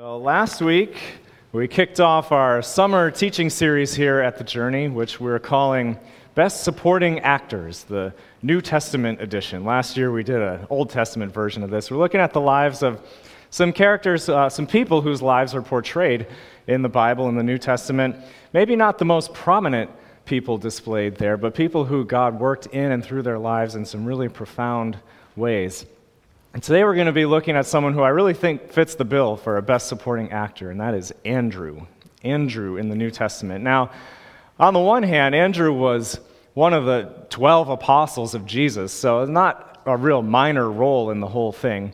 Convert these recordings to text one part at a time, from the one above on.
So last week, we kicked off our summer teaching series here at the Journey, which we're calling Best Supporting Actors, the New Testament edition. Last year, we did an Old Testament version of this. We're looking at the lives of some characters, uh, some people whose lives are portrayed in the Bible in the New Testament. Maybe not the most prominent people displayed there, but people who God worked in and through their lives in some really profound ways. And today we're going to be looking at someone who I really think fits the bill for a best supporting actor, and that is Andrew. Andrew in the New Testament. Now, on the one hand, Andrew was one of the 12 apostles of Jesus, so not a real minor role in the whole thing.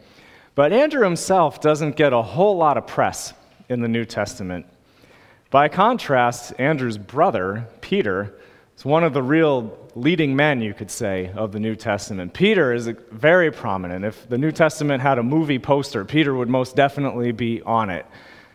But Andrew himself doesn't get a whole lot of press in the New Testament. By contrast, Andrew's brother, Peter, He's one of the real leading men, you could say, of the New Testament. Peter is very prominent. If the New Testament had a movie poster, Peter would most definitely be on it.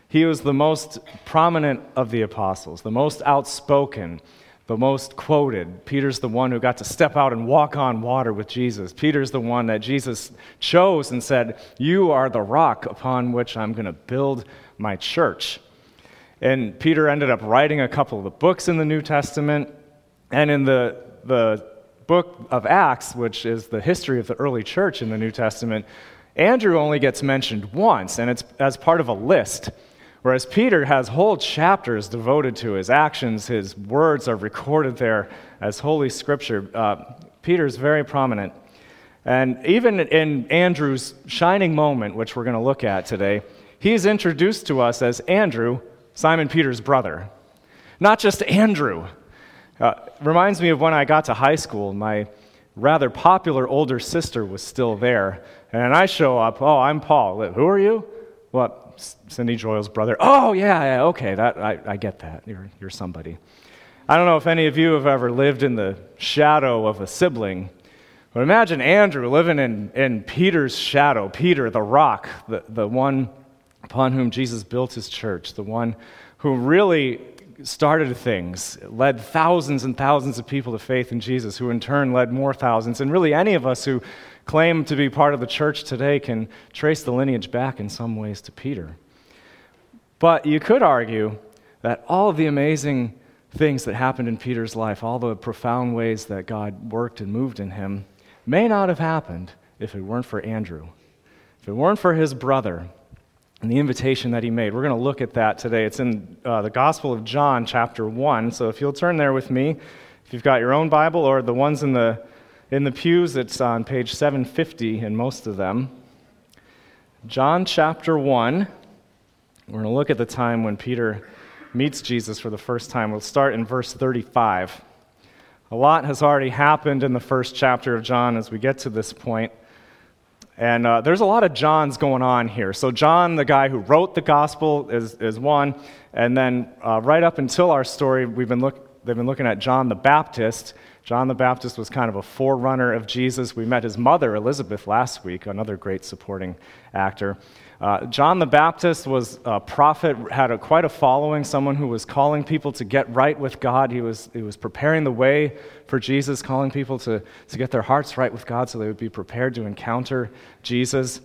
He was the most prominent of the apostles, the most outspoken, the most quoted. Peter's the one who got to step out and walk on water with Jesus. Peter's the one that Jesus chose and said, You are the rock upon which I'm going to build my church. And Peter ended up writing a couple of the books in the New Testament. And in the, the book of Acts, which is the history of the early church in the New Testament, Andrew only gets mentioned once, and it's as part of a list. Whereas Peter has whole chapters devoted to his actions, his words are recorded there as Holy Scripture. Uh, Peter's very prominent. And even in Andrew's shining moment, which we're going to look at today, he's introduced to us as Andrew, Simon Peter's brother. Not just Andrew, uh, reminds me of when I got to high school. My rather popular older sister was still there. And I show up, oh, I'm Paul. Who are you? Well, Cindy Joyal's brother. Oh, yeah, yeah okay, that, I, I get that. You're, you're somebody. I don't know if any of you have ever lived in the shadow of a sibling, but imagine Andrew living in, in Peter's shadow. Peter, the rock, the, the one upon whom Jesus built his church, the one who really started things, led thousands and thousands of people to faith in Jesus, who in turn led more thousands. And really, any of us who claim to be part of the church today can trace the lineage back in some ways to Peter. But you could argue that all of the amazing things that happened in Peter's life, all the profound ways that God worked and moved in him, may not have happened if it weren't for Andrew, if it weren't for his brother and the invitation that he made. We're going to look at that today. It's in uh, the Gospel of John, chapter 1. So if you'll turn there with me, if you've got your own Bible or the ones in the, in the pews, it's on page 750 in most of them. John chapter 1. We're going to look at the time when Peter meets Jesus for the first time. We'll start in verse 35. A lot has already happened in the first chapter of John as we get to this point. And uh, there's a lot of Johns going on here. So, John, the guy who wrote the gospel, is, is one. And then, uh, right up until our story, we've been look, they've been looking at John the Baptist. John the Baptist was kind of a forerunner of Jesus. We met his mother, Elizabeth, last week, another great supporting actor. Uh, John the Baptist was a prophet, had a, quite a following, someone who was calling people to get right with God. He was, he was preparing the way for Jesus, calling people to, to get their hearts right with God so they would be prepared to encounter Jesus.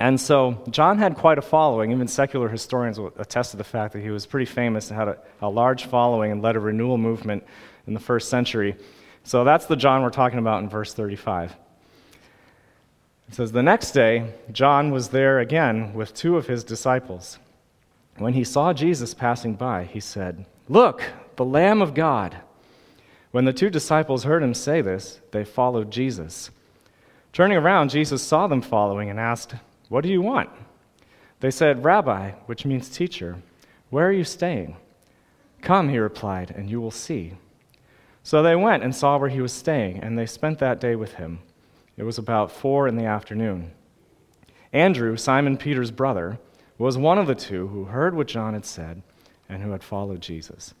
And so John had quite a following. Even secular historians will attest to the fact that he was pretty famous and had a, a large following and led a renewal movement in the first century. So that's the John we're talking about in verse 35. It says, The next day, John was there again with two of his disciples. When he saw Jesus passing by, he said, Look, the Lamb of God. When the two disciples heard him say this, they followed Jesus. Turning around, Jesus saw them following and asked, What do you want? They said, Rabbi, which means teacher, where are you staying? Come, he replied, and you will see. So they went and saw where he was staying, and they spent that day with him. It was about four in the afternoon. Andrew, Simon Peter's brother, was one of the two who heard what John had said and who had followed Jesus.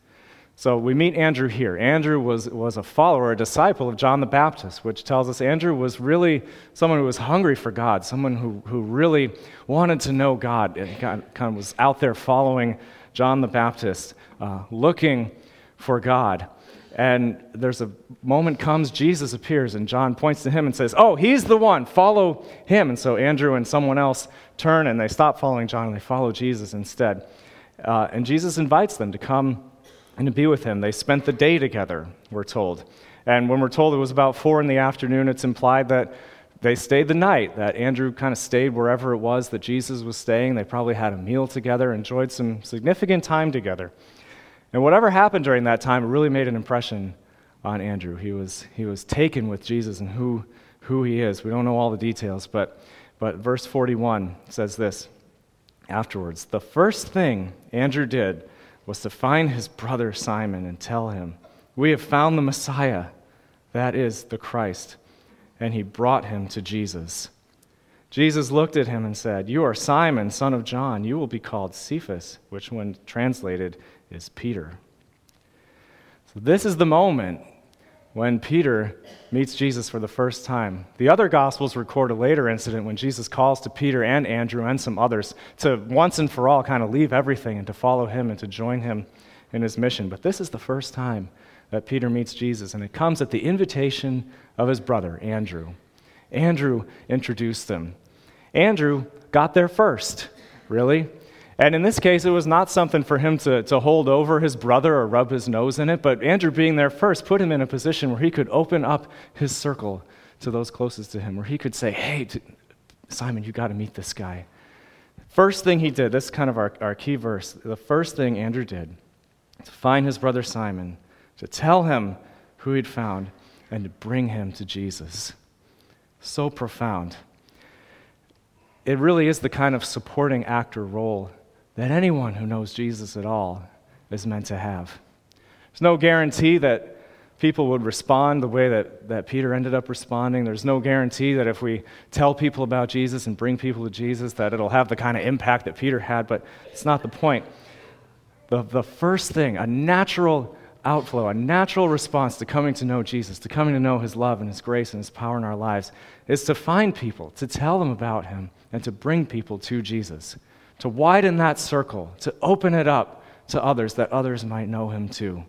So we meet Andrew here. Andrew was, was a follower, a disciple of John the Baptist, which tells us Andrew was really someone who was hungry for God, someone who, who really wanted to know God, and kind of was out there following John the Baptist, uh, looking for God. And there's a moment comes, Jesus appears, and John points to him and says, Oh, he's the one, follow him. And so Andrew and someone else turn and they stop following John and they follow Jesus instead. Uh, and Jesus invites them to come and to be with him. They spent the day together, we're told. And when we're told it was about four in the afternoon, it's implied that they stayed the night, that Andrew kind of stayed wherever it was that Jesus was staying. They probably had a meal together, enjoyed some significant time together. And whatever happened during that time, really made an impression on Andrew. He was, he was taken with Jesus and who, who he is. We don't know all the details, but, but verse 41 says this afterwards The first thing Andrew did was to find his brother Simon and tell him, We have found the Messiah, that is the Christ. And he brought him to Jesus. Jesus looked at him and said, You are Simon, son of John. You will be called Cephas, which, when translated, is Peter. So, this is the moment when Peter meets Jesus for the first time. The other Gospels record a later incident when Jesus calls to Peter and Andrew and some others to once and for all kind of leave everything and to follow him and to join him in his mission. But this is the first time that Peter meets Jesus, and it comes at the invitation of his brother, Andrew. Andrew introduced them. Andrew got there first, really. And in this case, it was not something for him to, to hold over his brother or rub his nose in it, but Andrew being there first put him in a position where he could open up his circle to those closest to him, where he could say, Hey, Simon, you got to meet this guy. First thing he did, this is kind of our, our key verse. The first thing Andrew did to find his brother Simon, to tell him who he'd found, and to bring him to Jesus. So profound. It really is the kind of supporting actor role that anyone who knows Jesus at all is meant to have. There's no guarantee that people would respond the way that, that Peter ended up responding. There's no guarantee that if we tell people about Jesus and bring people to Jesus, that it'll have the kind of impact that Peter had, but it's not the point. The, the first thing, a natural outflow, a natural response to coming to know Jesus, to coming to know his love and his grace and his power in our lives, is to find people, to tell them about him, and to bring people to Jesus to widen that circle, to open it up to others that others might know him too.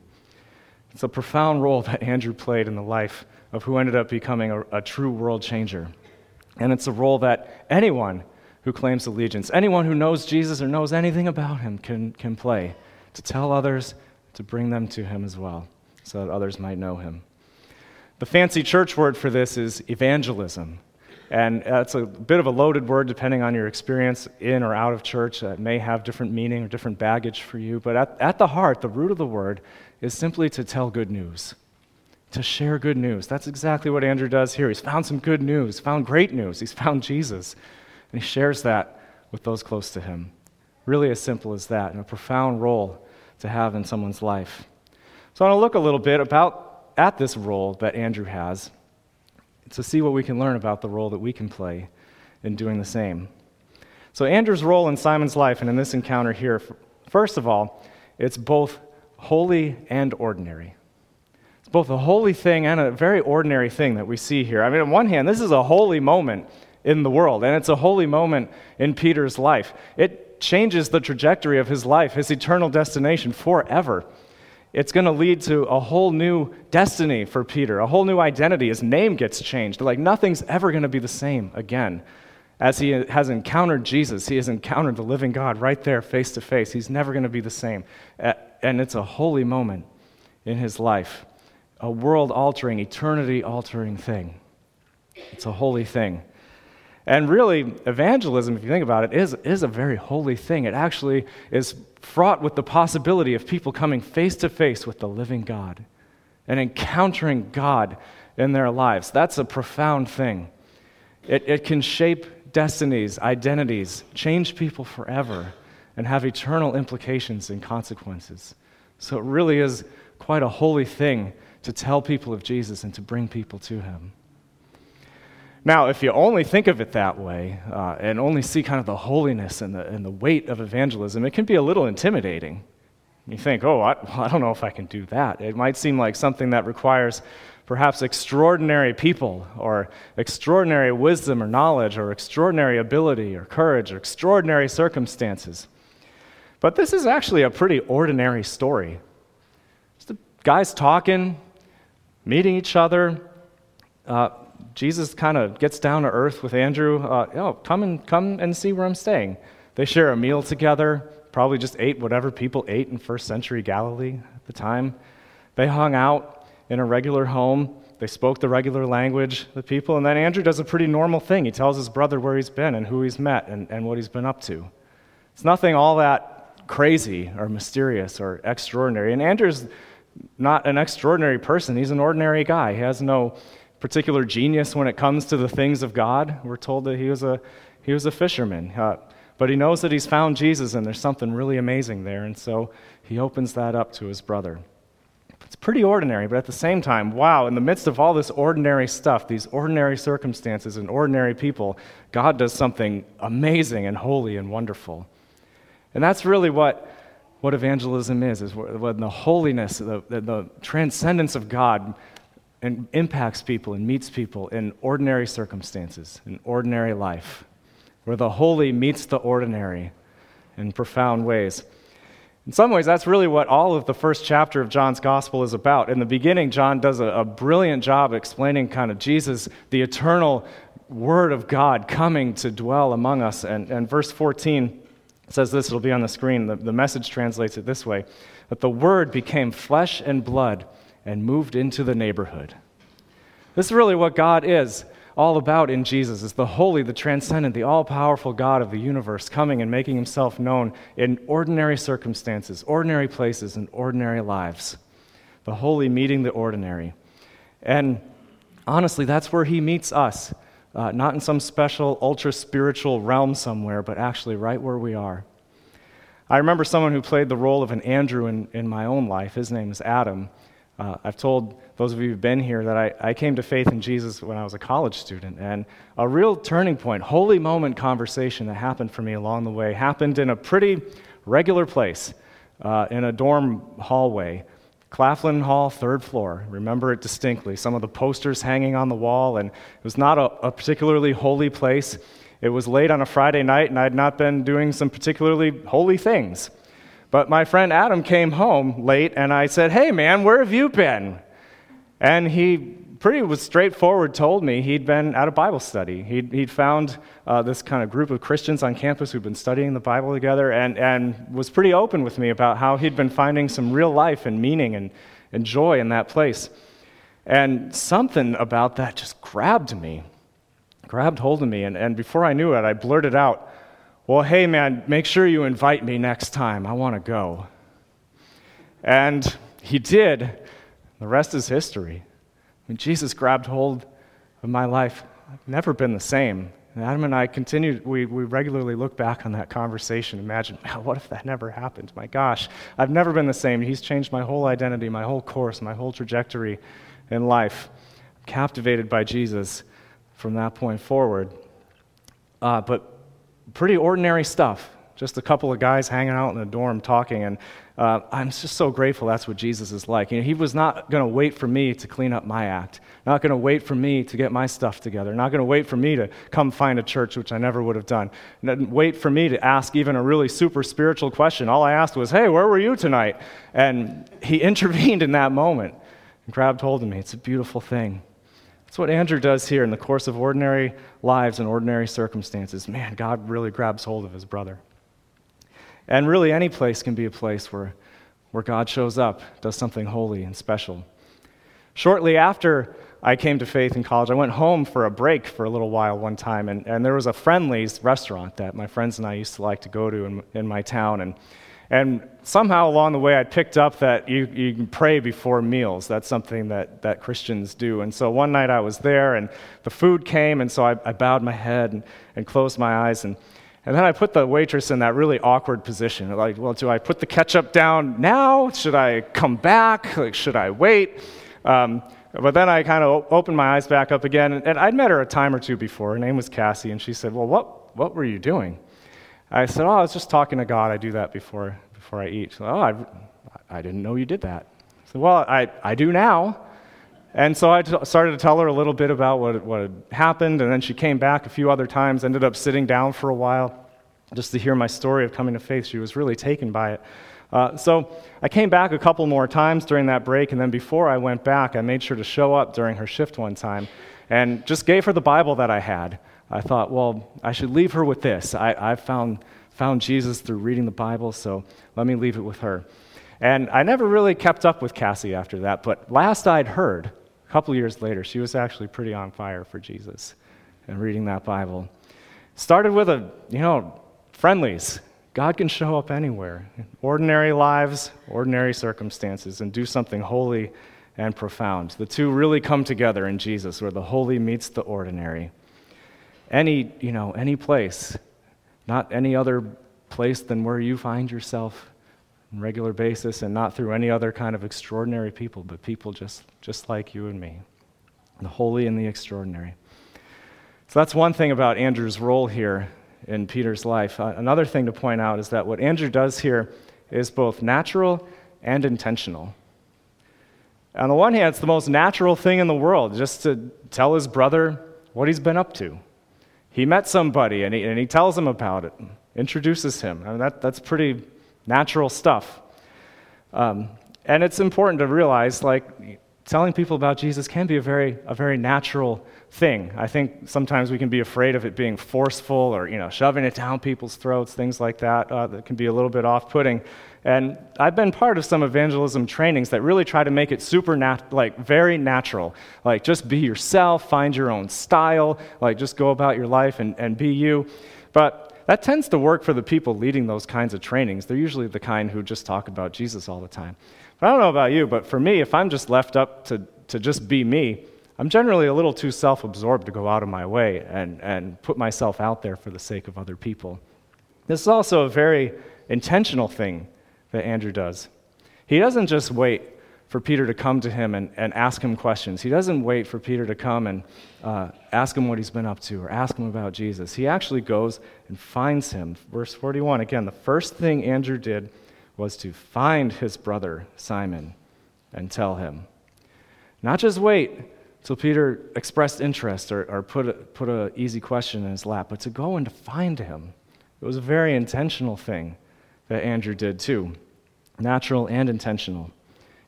It's a profound role that Andrew played in the life of who ended up becoming a, a true world changer. And it's a role that anyone who claims allegiance, anyone who knows Jesus or knows anything about him, can, can play to tell others, to bring them to him as well, so that others might know him. The fancy church word for this is evangelism. And it's a bit of a loaded word depending on your experience in or out of church. It may have different meaning or different baggage for you. But at, at the heart, the root of the word is simply to tell good news, to share good news. That's exactly what Andrew does here. He's found some good news, found great news. He's found Jesus. And he shares that with those close to him. Really as simple as that, and a profound role to have in someone's life. So I want to look a little bit about at this role that Andrew has to see what we can learn about the role that we can play in doing the same. So, Andrew's role in Simon's life and in this encounter here, first of all, it's both holy and ordinary. It's both a holy thing and a very ordinary thing that we see here. I mean, on one hand, this is a holy moment in the world, and it's a holy moment in Peter's life. It changes the trajectory of his life, his eternal destination forever it's going to lead to a whole new destiny for Peter, a whole new identity. His name gets changed. Like nothing's ever going to be the same again. As he has encountered Jesus, he has encountered the living God right there face to face. He's never going to be the same. And it's a holy moment in his life, a world altering, eternity altering thing. It's a holy thing. And really, evangelism, if you think about it, is, is a very holy thing. It actually is fraught with the possibility of people coming face to face with the living God and encountering God in their lives. That's a profound thing. It, it can shape destinies, identities, change people forever, and have eternal implications and consequences. So it really is quite a holy thing to tell people of Jesus and to bring people to him. Now, if you only think of it that way uh, and only see kind of the holiness and the, and the weight of evangelism, it can be a little intimidating. You think, oh, I, well, I don't know if I can do that. It might seem like something that requires perhaps extraordinary people or extraordinary wisdom or knowledge or extraordinary ability or courage or extraordinary circumstances. But this is actually a pretty ordinary story Just the guys talking, meeting each other. Uh, Jesus kind of gets down to earth with Andrew. Uh, oh, come and come and see where I'm staying. They share a meal together. Probably just ate whatever people ate in first century Galilee at the time. They hung out in a regular home. They spoke the regular language, the people, and then Andrew does a pretty normal thing. He tells his brother where he's been and who he's met and, and what he's been up to. It's nothing all that crazy or mysterious or extraordinary. And Andrew's not an extraordinary person, he's an ordinary guy. He has no particular genius when it comes to the things of God. We're told that he was a, he was a fisherman. Uh, but he knows that he's found Jesus and there's something really amazing there, and so he opens that up to his brother. It's pretty ordinary, but at the same time, wow, in the midst of all this ordinary stuff, these ordinary circumstances and ordinary people, God does something amazing and holy and wonderful. And that's really what, what evangelism is, is when the holiness, the, the, the transcendence of God and impacts people and meets people in ordinary circumstances, in ordinary life, where the holy meets the ordinary in profound ways. In some ways, that's really what all of the first chapter of John's gospel is about. In the beginning, John does a, a brilliant job explaining kind of Jesus, the eternal Word of God coming to dwell among us. And, and verse 14 says this, it'll be on the screen. The, the message translates it this way that the Word became flesh and blood and moved into the neighborhood. This is really what God is all about in Jesus is the holy, the transcendent, the all powerful God of the universe coming and making himself known in ordinary circumstances, ordinary places, and ordinary lives. The holy meeting the ordinary. And honestly, that's where he meets us. Uh, not in some special, ultra spiritual realm somewhere, but actually right where we are. I remember someone who played the role of an Andrew in, in my own life. His name is Adam. Uh, I've told those of you who've been here that I, I came to faith in Jesus when I was a college student. And a real turning point, holy moment conversation that happened for me along the way happened in a pretty regular place, uh, in a dorm hallway. Claflin Hall, third floor. Remember it distinctly. Some of the posters hanging on the wall, and it was not a, a particularly holy place. It was late on a Friday night, and I'd not been doing some particularly holy things. But my friend Adam came home late, and I said, Hey, man, where have you been? And he pretty was straightforward told me he'd been at a Bible study. He'd, he'd found uh, this kind of group of Christians on campus who'd been studying the Bible together and, and was pretty open with me about how he'd been finding some real life and meaning and, and joy in that place. And something about that just grabbed me, grabbed hold of me. And, and before I knew it, I blurted out, well, hey, man, make sure you invite me next time. I want to go. And he did. The rest is history. When Jesus grabbed hold of my life, I've never been the same. And Adam and I continue, we, we regularly look back on that conversation, imagine, what if that never happened? My gosh, I've never been the same. He's changed my whole identity, my whole course, my whole trajectory in life. I'm captivated by Jesus from that point forward. Uh, but pretty ordinary stuff. Just a couple of guys hanging out in a dorm talking, and uh, I'm just so grateful that's what Jesus is like. You know, he was not going to wait for me to clean up my act, not going to wait for me to get my stuff together, not going to wait for me to come find a church, which I never would have done, and wait for me to ask even a really super spiritual question. All I asked was, Hey, where were you tonight? And he intervened in that moment and grabbed hold of me. It's a beautiful thing. That's what Andrew does here in the course of ordinary lives and ordinary circumstances. Man, God really grabs hold of his brother. And really, any place can be a place where, where God shows up, does something holy and special. Shortly after I came to faith in college, I went home for a break for a little while one time, and, and there was a Friendly's restaurant that my friends and I used to like to go to in, in my town. And and somehow along the way, I picked up that you, you can pray before meals. That's something that, that Christians do. And so one night I was there, and the food came, and so I, I bowed my head and, and closed my eyes. And, and then I put the waitress in that really awkward position. Like, well, do I put the ketchup down now? Should I come back? Like, should I wait? Um, but then I kind of opened my eyes back up again, and, I'd met her a time or two before. Her name was Cassie, and she said, Well, what, what were you doing? I said, Oh, I was just talking to God. I do that before, before I eat. Said, oh, I, I didn't know you did that. I said, Well, I, I do now. And so I t- started to tell her a little bit about what, what had happened, and then she came back a few other times, ended up sitting down for a while. just to hear my story of coming to faith. She was really taken by it. Uh, so I came back a couple more times during that break, and then before I went back, I made sure to show up during her shift one time and just gave her the Bible that I had. I thought, well, I should leave her with this. I, I found, found Jesus through reading the Bible, so let me leave it with her. And I never really kept up with Cassie after that, but last I'd heard, a couple years later, she was actually pretty on fire for Jesus and reading that Bible. Started with a, you know, Friendly's. God can show up anywhere, ordinary lives, ordinary circumstances, and do something holy and profound. The two really come together in Jesus, where the holy meets the ordinary. Any, you know, any place, not any other place than where you find yourself on a regular basis, and not through any other kind of extraordinary people, but people just, just like you and me. The holy and the extraordinary. So that's one thing about Andrew's role here in Peter's life. Uh, another thing to point out is that what Andrew does here is both natural and intentional. On the one hand, it's the most natural thing in the world just to tell his brother what he's been up to. He met somebody and he, and he tells him about it, introduces him. I mean, that, that's pretty natural stuff. Um, and it's important to realize, like, telling people about Jesus can be a very, a very natural thing. I think sometimes we can be afraid of it being forceful or, you know, shoving it down people's throats, things like that, uh, that can be a little bit off putting. And I've been part of some evangelism trainings that really try to make it super, nat- like, very natural. Like, just be yourself, find your own style, like, just go about your life and, and be you. But that tends to work for the people leading those kinds of trainings. They're usually the kind who just talk about Jesus all the time. But I don't know about you, but for me, if I'm just left up to, to just be me, I'm generally a little too self absorbed to go out of my way and, and put myself out there for the sake of other people. This is also a very intentional thing that Andrew does. He doesn't just wait for Peter to come to him and, and ask him questions. He doesn't wait for Peter to come and uh, ask him what he's been up to or ask him about Jesus. He actually goes and finds him. Verse 41 again, the first thing Andrew did was to find his brother Simon and tell him. Not just wait till Peter expressed interest or, or put, a, put an easy question in his lap, but to go and to find him. It was a very intentional thing that Andrew did too, natural and intentional.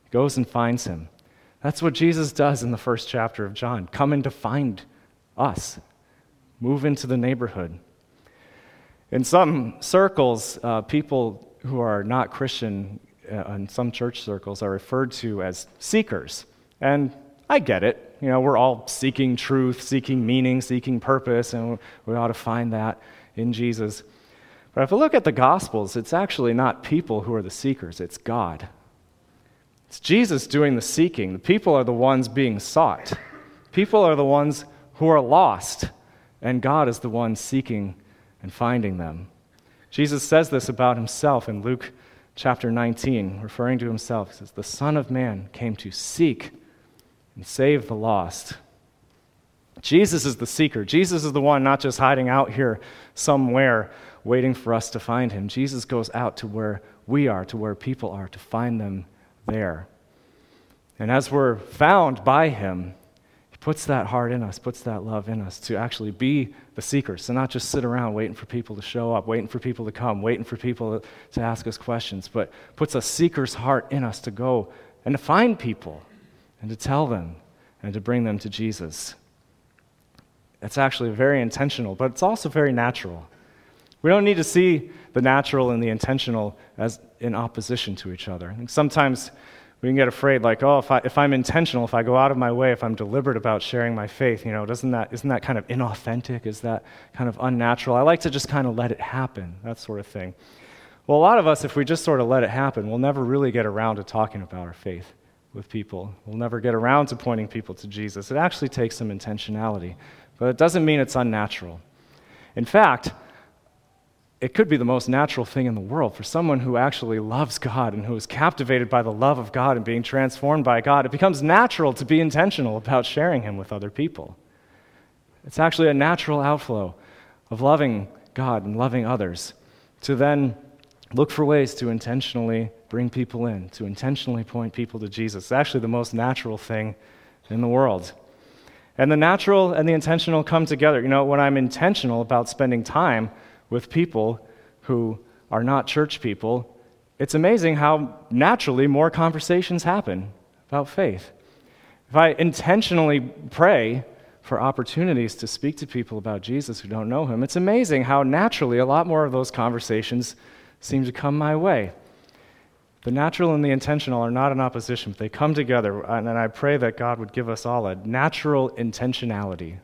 He goes and finds him. That's what Jesus does in the first chapter of John come in to find us, move into the neighborhood. In some circles, uh, people who are not Christian uh, in some church circles are referred to as seekers. And I get it. You know, we're all seeking truth, seeking meaning, seeking purpose, and we ought to find that in Jesus. But if we look at the Gospels, it's actually not people who are the seekers, it's God. It's Jesus doing the seeking. The people are the ones being sought. People are the ones who are lost, and God is the one seeking and finding them. Jesus says this about himself in Luke chapter 19, referring to himself. He says, The Son of Man came to seek and save the lost. Jesus is the seeker. Jesus is the one not just hiding out here somewhere waiting for us to find him. Jesus goes out to where we are, to where people are, to find them there. And as we're found by him, he puts that heart in us, puts that love in us to actually be the seekers, to not just sit around waiting for people to show up, waiting for people to come, waiting for people to ask us questions, but puts a seeker's heart in us to go and to find people and to tell them and to bring them to Jesus. It's actually very intentional, but it's also very natural. We don't need to see the natural and the intentional as in opposition to each other. sometimes we can get afraid like oh if, I, if i'm intentional if i go out of my way if i'm deliberate about sharing my faith you know doesn't that isn't that kind of inauthentic? Is that kind of unnatural? I like to just kind of let it happen that sort of thing. Well a lot of us if we just sort of let it happen we'll never really get around to talking about our faith with people. We'll never get around to pointing people to jesus. It actually takes some intentionality but it doesn't mean it's unnatural. In fact it could be the most natural thing in the world for someone who actually loves God and who is captivated by the love of God and being transformed by God. It becomes natural to be intentional about sharing Him with other people. It's actually a natural outflow of loving God and loving others to then look for ways to intentionally bring people in, to intentionally point people to Jesus. It's actually the most natural thing in the world. And the natural and the intentional come together. You know, when I'm intentional about spending time, with people, who are not church people, it's amazing how naturally more conversations happen about faith. If I intentionally pray for opportunities to speak to people about Jesus who don't know him, it's amazing how naturally a lot more of those conversations seem to come my way. The natural and the intentional are not in opposition, but they come together. And I pray that God would give us all a natural intentionality.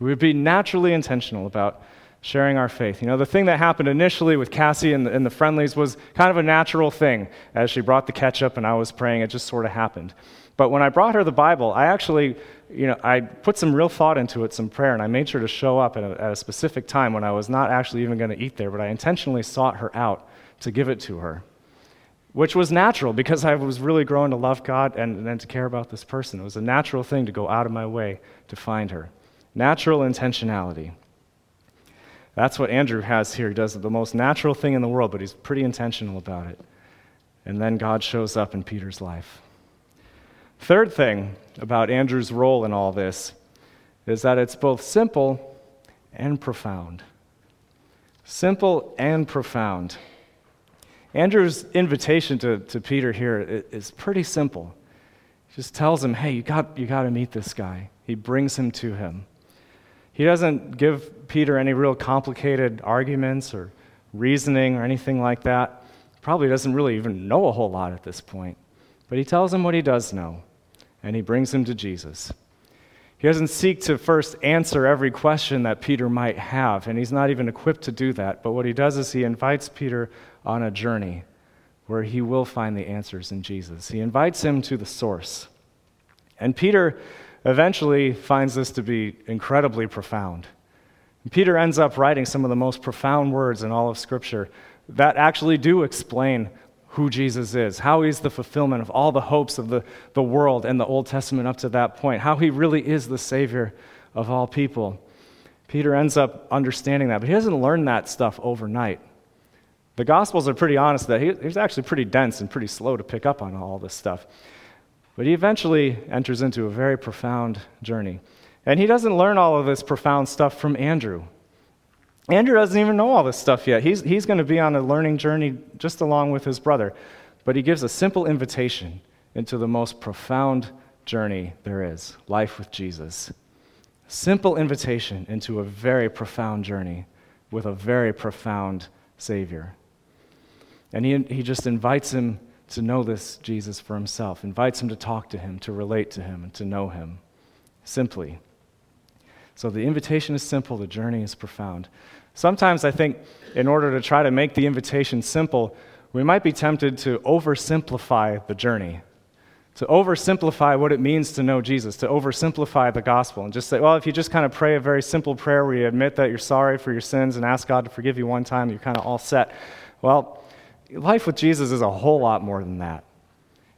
We would be naturally intentional about sharing our faith. You know, the thing that happened initially with Cassie and the, and the Friendly's was kind of a natural thing. As she brought the ketchup and I was praying, it just sort of happened. But when I brought her the Bible, I actually, you know, I put some real thought into it, some prayer, and I made sure to show up at a, at a specific time when I was not actually even going to eat there, but I intentionally sought her out to give it to her, which was natural because I was really growing to love God and, and to care about this person. It was a natural thing to go out of my way to find her. Natural intentionality. That's what Andrew has here. He does the most natural thing in the world, but he's pretty intentional about it. And then God shows up in Peter's life. Third thing about Andrew's role in all this is that it's both simple and profound. Simple and profound. Andrew's invitation to, to Peter here is pretty simple. He just tells him, hey, you got, you got to meet this guy. He brings him to him. He doesn't give Peter any real complicated arguments or reasoning or anything like that. Probably doesn't really even know a whole lot at this point. But he tells him what he does know and he brings him to Jesus. He doesn't seek to first answer every question that Peter might have, and he's not even equipped to do that. But what he does is he invites Peter on a journey where he will find the answers in Jesus. He invites him to the source. And Peter eventually finds this to be incredibly profound. Peter ends up writing some of the most profound words in all of Scripture that actually do explain who Jesus is, how he's the fulfillment of all the hopes of the, the world and the Old Testament up to that point, how he really is the Savior of all people. Peter ends up understanding that, but he doesn't learn that stuff overnight. The Gospels are pretty honest that he, he's actually pretty dense and pretty slow to pick up on all this stuff. But he eventually enters into a very profound journey. And he doesn't learn all of this profound stuff from Andrew. Andrew doesn't even know all this stuff yet. He's, he's going to be on a learning journey just along with his brother. But he gives a simple invitation into the most profound journey there is life with Jesus. Simple invitation into a very profound journey with a very profound Savior. And he, he just invites him to know this Jesus for himself, invites him to talk to him, to relate to him, and to know him simply. So the invitation is simple, the journey is profound. Sometimes I think in order to try to make the invitation simple, we might be tempted to oversimplify the journey, to oversimplify what it means to know Jesus, to oversimplify the gospel, and just say, well, if you just kind of pray a very simple prayer where you admit that you're sorry for your sins and ask God to forgive you one time, you're kind of all set. Well, life with Jesus is a whole lot more than that.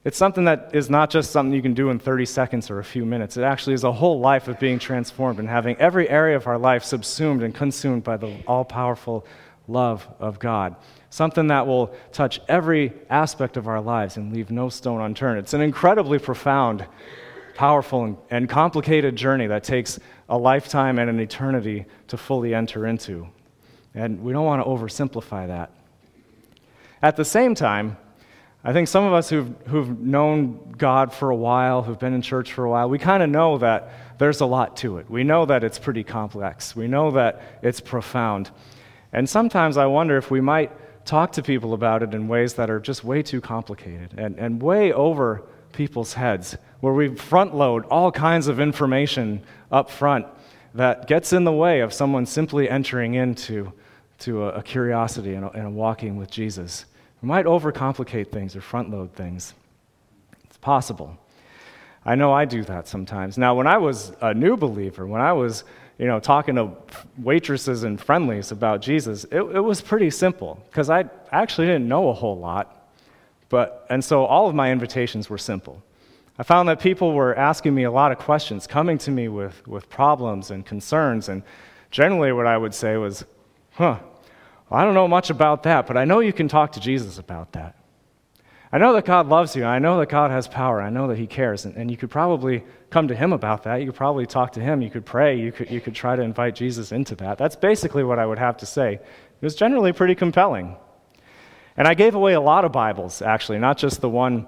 It's something that is not just something you can do in 30 seconds or a few minutes. It actually is a whole life of being transformed and having every area of our life subsumed and consumed by the all powerful love of God. Something that will touch every aspect of our lives and leave no stone unturned. It's an incredibly profound, powerful, and complicated journey that takes a lifetime and an eternity to fully enter into. And we don't want to oversimplify that. At the same time, I think some of us who've, who've known God for a while, who've been in church for a while, we kind of know that there's a lot to it. We know that it's pretty complex. We know that it's profound. And sometimes I wonder if we might talk to people about it in ways that are just way too complicated and, and way over people's heads, where we front load all kinds of information up front that gets in the way of someone simply entering into to a, a curiosity and a, and a walking with Jesus. We might overcomplicate things or front load things. It's possible. I know I do that sometimes. Now, when I was a new believer, when I was you know, talking to waitresses and Friendly's about Jesus, it, it was pretty simple because I actually didn't know a whole lot. But, and so all of my invitations were simple. I found that people were asking me a lot of questions, coming to me with, with problems and concerns, and generally what I would say was, huh, well, I don't know much about that, but I know you can talk to Jesus about that. I know that God loves you. I know that God has power. I know that He cares. And, and, you could probably come to Him about that. You could probably talk to Him. You could pray. You could, you could try to invite Jesus into that. That's basically what I would have to say It was generally pretty compelling. And I gave away a lot of Bibles, actually, not just the one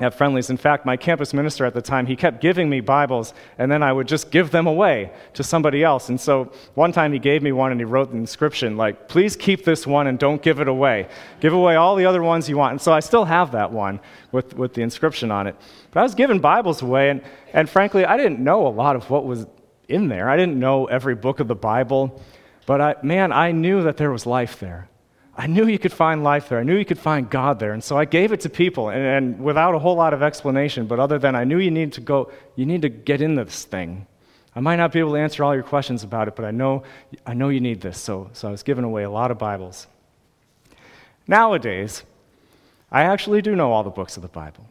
at Friendly's. In fact, my campus minister at the time, he kept giving me Bibles, and then I would just give them away to somebody else. And so one time he gave me one and he wrote the inscription, like, please keep this one and don't give it away. Give away all the other ones you want. And so I still have that one with, with the inscription on it. But I was giving Bibles away, and, and frankly, I didn't know a lot of what was in there. I didn't know every book of the Bible, but I, man, I knew that there was life there. I knew you could find life there. I knew you could find God there. And so I gave it to people, and, and, without a whole lot of explanation, but other than I knew you need to go, you need to get in this thing. I might not be able to answer all your questions about it, but I know, I know you need this. So, so I was giving away a lot of Bibles. Nowadays, I actually do know all the books of the Bible.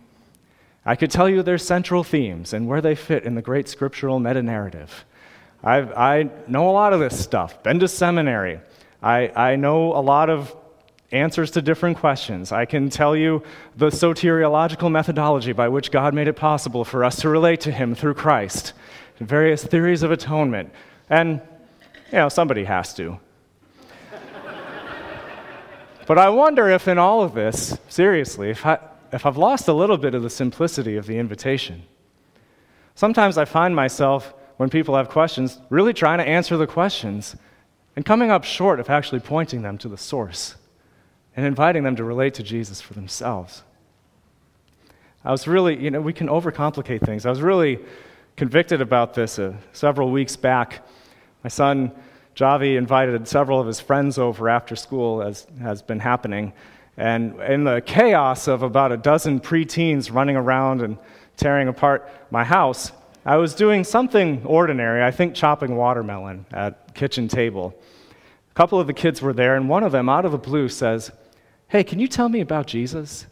I could tell you their central themes and where they fit in the great scriptural meta narrative. I know a lot of this stuff, been to seminary. I, I know a lot of answers to different questions. I can tell you the soteriological methodology by which God made it possible for us to relate to Him through Christ, various theories of atonement. And, you know, somebody has to. but I wonder if in all of this, seriously, if, I, if I've lost a little bit of the simplicity of the invitation. Sometimes I find myself, when people have questions, really trying to answer the questions and coming up short of actually pointing them to the source and inviting them to relate to Jesus for themselves. I was really, you know, we can overcomplicate things. I was really convicted about this uh, several weeks back. My son, Javi, invited several of his friends over after school, as has been happening. And in the chaos of about a dozen preteens running around and tearing apart my house, I was doing something ordinary, I think chopping watermelon at kitchen table. A couple of the kids were there, and one of them, out of the blue, says, Hey, can you tell me about Jesus?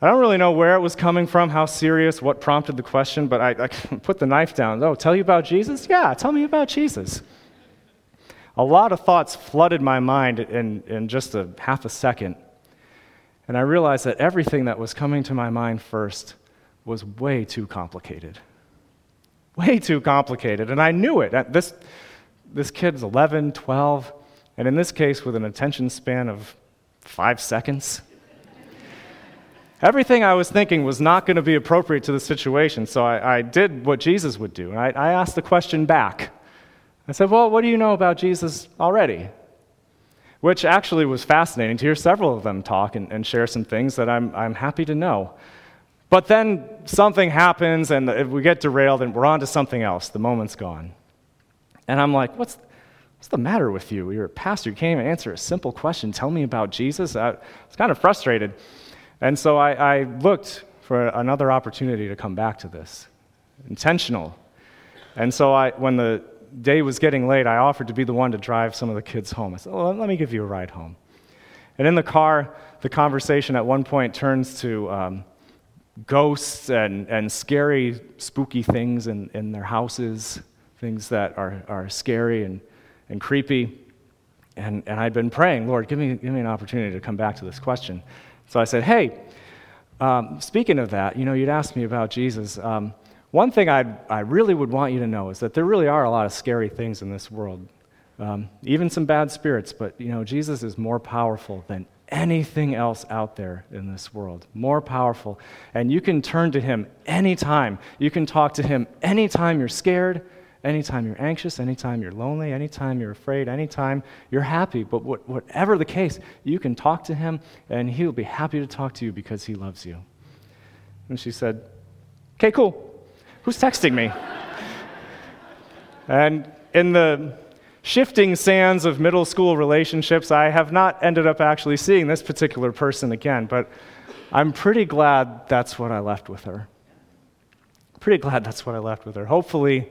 I don't really know where it was coming from, how serious, what prompted the question, but I, I put the knife down. Oh, tell you about Jesus? Yeah, tell me about Jesus. A lot of thoughts flooded my mind in, in just a half a second. And I realized that everything that was coming to my mind first was way too complicated. Way too complicated. And I knew it. This, this kid's 11, 12, and in this case, with an attention span of five seconds. Everything I was thinking was not going to be appropriate to the situation, so I, I did what Jesus would do. I, I asked the question back. I said, Well, what do you know about Jesus already? Which actually was fascinating to hear several of them talk and, and share some things that I'm, I'm happy to know. But then something happens and we get derailed and we're on to something else. The moment's gone. And I'm like, what's, what's the matter with you? You're a pastor. You can't even answer a simple question. Tell me about Jesus. I was kind of frustrated. And so I, I looked for another opportunity to come back to this. Intentional. And so I, when the day was getting late, I offered to be the one to drive some of the kids home. I said, well, let me give you a ride home. And in the car, the conversation at one point turns to um, ghosts and, and scary, spooky things in, in their houses, things that are, are scary and, and creepy. And, and I'd been praying, Lord, give me, give me an opportunity to come back to this question. So I said, hey, um, speaking of that, you know, you'd asked me about Jesus. Um, one thing I'd, I really would want you to know is that there really are a lot of scary things in this world, um, even some bad spirits, but, you know, Jesus is more powerful than anything else out there in this world. More powerful. And you can turn to Him anytime. You can talk to Him anytime you're scared, anytime you're anxious, anytime you're lonely, anytime you're afraid, anytime you're happy. But what, whatever the case, you can talk to Him, and He'll be happy to talk to you because He loves you. And she said, Okay, cool. Who's texting me? and in the shifting sands of middle school relationships, I have not ended up actually seeing this particular person again, but I'm pretty glad that's what I left with her. Pretty glad that's what I left with her. Hopefully,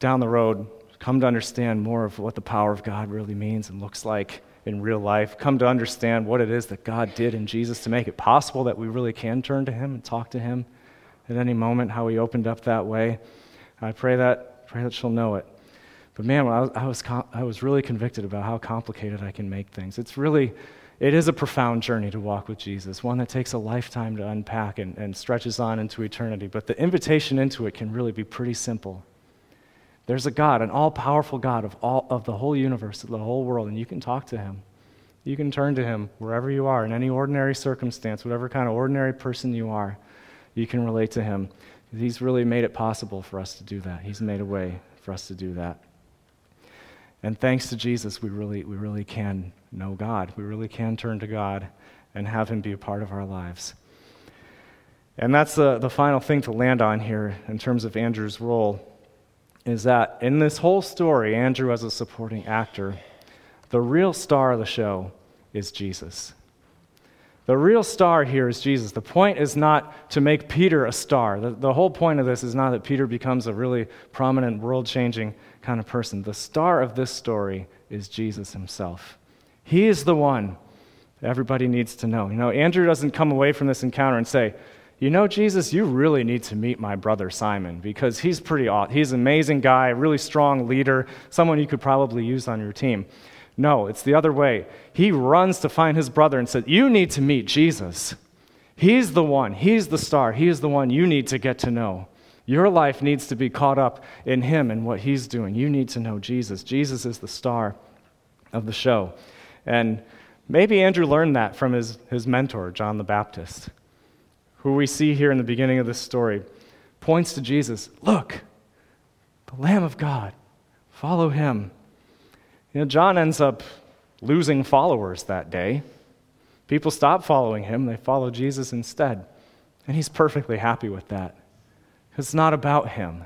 down the road, come to understand more of what the power of God really means and looks like in real life. Come to understand what it is that God did in Jesus to make it possible that we really can turn to Him and talk to Him at any moment, how He opened up that way. I pray that, pray that she'll know it. But man, I was, I, was, I was really convicted about how complicated I can make things. It's really, it is a profound journey to walk with Jesus, one that takes a lifetime to unpack and, and stretches on into eternity. But the invitation into it can really be pretty simple. There's a God, an all powerful God of, all, of the whole universe, of the whole world, and you can talk to him. You can turn to him wherever you are, in any ordinary circumstance, whatever kind of ordinary person you are, you can relate to him. He's really made it possible for us to do that. He's made a way for us to do that. And thanks to Jesus, we really, we really can know God. We really can turn to God and have Him be a part of our lives. And that's the, the final thing to land on here in terms of Andrew's role is that in this whole story, Andrew as a supporting actor, the real star of the show is Jesus. The real star here is Jesus. The point is not to make Peter a star. The, the whole point of this is not that Peter becomes a really prominent, world changing kind of person. The star of this story is Jesus himself. He is the one everybody needs to know. You know, Andrew doesn't come away from this encounter and say, you know, Jesus, you really need to meet my brother Simon because he's pretty awesome. He's an amazing guy, really strong leader, someone you could probably use on your team. No, it's the other way. He runs to find his brother and said, You need to meet Jesus. He's the one, he's the star, he is the one you need to get to know. Your life needs to be caught up in him and what he's doing. You need to know Jesus. Jesus is the star of the show. And maybe Andrew learned that from his, his mentor, John the Baptist who we see here in the beginning of this story, points to Jesus. Look, the Lamb of God. Follow him. You know, John ends up losing followers that day. People stop following him, they follow Jesus instead. And he's perfectly happy with that. It's not about him,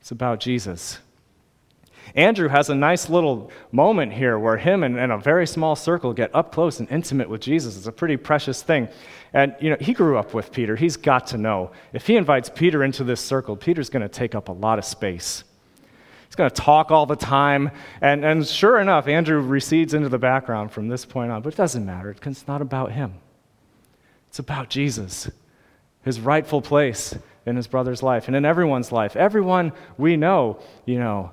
it's about Jesus. Andrew has a nice little moment here where him and, and, a very small circle get up close and intimate with Jesus. It's a pretty precious thing. And, you know, he grew up with Peter. He's got to know. If he invites Peter into this circle, Peter's going to take up a lot of space. He's going to talk all the time. And, and sure enough, Andrew recedes into the background from this point on. But it doesn't matter because it's not about him, it's about Jesus, his rightful place in his brother's life and in everyone's life. Everyone we know, you know,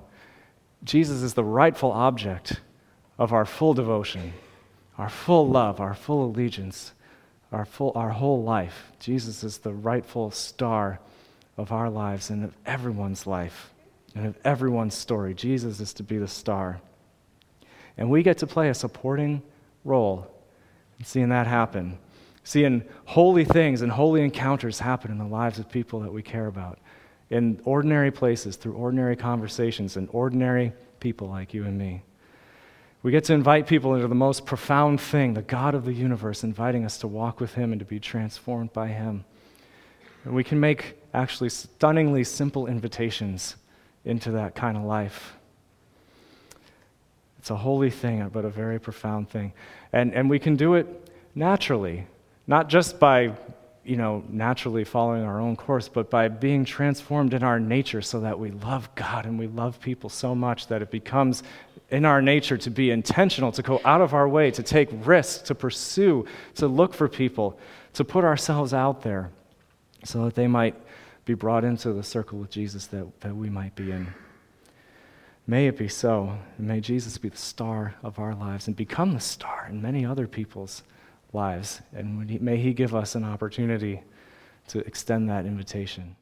Jesus is the rightful object of our full devotion, our full love, our full allegiance, our, full, our whole life. Jesus is the rightful star of our lives and of everyone's life and of everyone's story. Jesus is to be the star. And we get to play a supporting role in seeing that happen, seeing holy things and holy encounters happen in the lives of people that we care about in ordinary places, through ordinary conversations, and ordinary people like you and me. We get to invite people into the most profound thing, the God of the universe, inviting us to walk with Him and to be transformed by Him. And we can make actually stunningly simple invitations into that kind of life. It's a holy thing, but a very profound thing. And, and we can do it naturally, not just by you know, naturally following our own course, but by being transformed in our nature so that we love God and we love people so much that it becomes in our nature to be intentional, to go out of our way, to take risks, to pursue, to look for people, to put ourselves out there so that they might be brought into the circle with Jesus that, that we might be in. May it be so. And may Jesus be the star of our lives and become the star in many other people's lives. And may He give us an opportunity to extend that invitation.